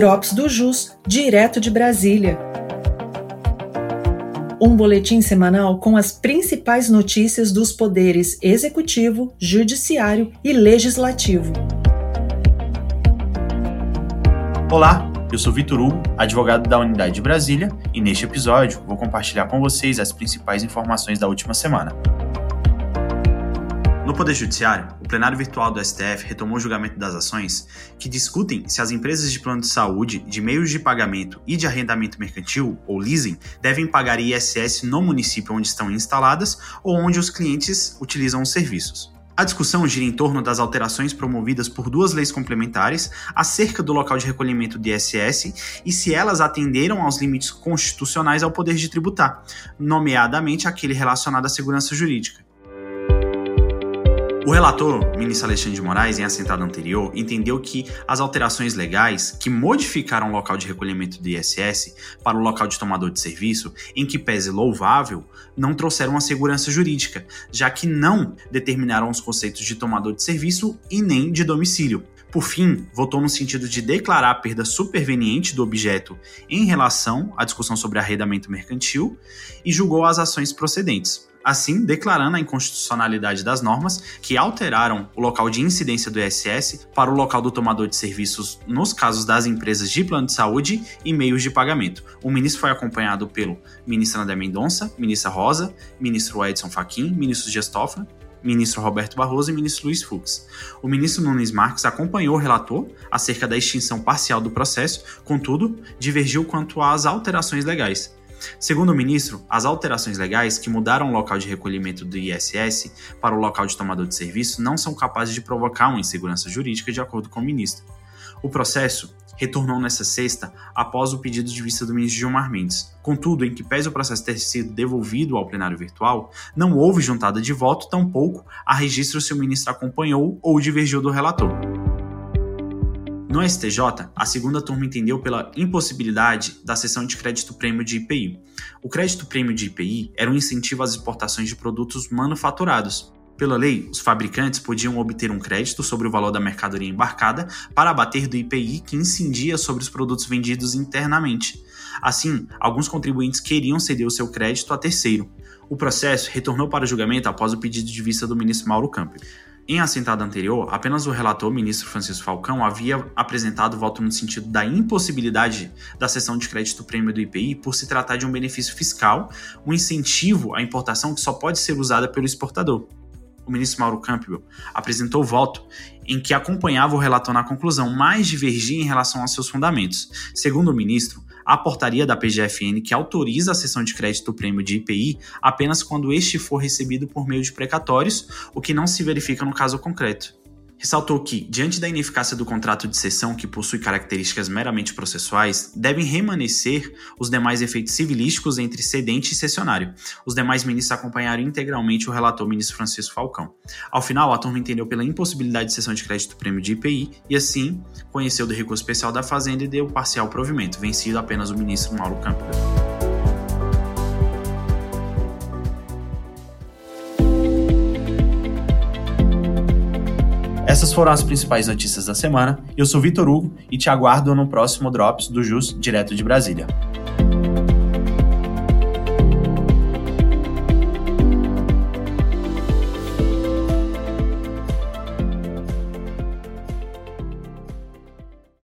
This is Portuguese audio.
Drops do Jus, direto de Brasília. Um boletim semanal com as principais notícias dos poderes executivo, judiciário e legislativo. Olá, eu sou Vitor Hugo, advogado da Unidade de Brasília, e neste episódio vou compartilhar com vocês as principais informações da última semana. No Poder Judiciário, o plenário virtual do STF retomou o julgamento das ações que discutem se as empresas de plano de saúde, de meios de pagamento e de arrendamento mercantil, ou leasing, devem pagar ISS no município onde estão instaladas ou onde os clientes utilizam os serviços. A discussão gira em torno das alterações promovidas por duas leis complementares acerca do local de recolhimento de ISS e se elas atenderam aos limites constitucionais ao poder de tributar, nomeadamente aquele relacionado à segurança jurídica. O relator, ministro Alexandre de Moraes, em assentado anterior, entendeu que as alterações legais que modificaram o local de recolhimento do ISS para o local de tomador de serviço, em que pese louvável, não trouxeram uma segurança jurídica, já que não determinaram os conceitos de tomador de serviço e nem de domicílio. Por fim, votou no sentido de declarar a perda superveniente do objeto em relação à discussão sobre arrendamento mercantil e julgou as ações procedentes assim declarando a inconstitucionalidade das normas que alteraram o local de incidência do ISS para o local do tomador de serviços nos casos das empresas de plano de saúde e meios de pagamento. O ministro foi acompanhado pelo ministro André Mendonça, ministra Rosa, ministro Edson Fachin, ministro Dias ministro Roberto Barroso e ministro Luiz Fux. O ministro Nunes Marques acompanhou o relator acerca da extinção parcial do processo, contudo, divergiu quanto às alterações legais. Segundo o ministro, as alterações legais que mudaram o local de recolhimento do ISS para o local de tomador de serviço não são capazes de provocar uma insegurança jurídica, de acordo com o ministro. O processo retornou nesta sexta após o pedido de vista do ministro Gilmar Mendes. Contudo, em que pese o processo ter sido devolvido ao plenário virtual, não houve juntada de voto, tampouco há registro se o ministro acompanhou ou divergiu do relator. No STJ, a segunda turma entendeu pela impossibilidade da cessão de crédito prêmio de IPI. O crédito prêmio de IPI era um incentivo às exportações de produtos manufaturados. Pela lei, os fabricantes podiam obter um crédito sobre o valor da mercadoria embarcada para abater do IPI que incidia sobre os produtos vendidos internamente. Assim, alguns contribuintes queriam ceder o seu crédito a terceiro. O processo retornou para o julgamento após o pedido de vista do ministro Mauro Campbell. Em assentada anterior, apenas o relator, ministro Francisco Falcão, havia apresentado voto no sentido da impossibilidade da cessão de crédito prêmio do IPI por se tratar de um benefício fiscal, um incentivo à importação que só pode ser usada pelo exportador. O ministro Mauro Campbell apresentou voto em que acompanhava o relator na conclusão, mas divergia em relação aos seus fundamentos. Segundo o ministro, a portaria da PGFN que autoriza a cessão de crédito prêmio de IPI apenas quando este for recebido por meio de precatórios, o que não se verifica no caso concreto. Ressaltou que, diante da ineficácia do contrato de cessão que possui características meramente processuais, devem remanescer os demais efeitos civilísticos entre cedente e cessionário. Os demais ministros acompanharam integralmente o relator ministro Francisco Falcão. Ao final, a turma entendeu pela impossibilidade de cessão de crédito prêmio de IPI e, assim, conheceu do recurso especial da Fazenda e deu parcial provimento, vencido apenas o ministro Mauro Campbell. Essas foram as principais notícias da semana. Eu sou Vitor Hugo e te aguardo no próximo Drops do JUS, direto de Brasília.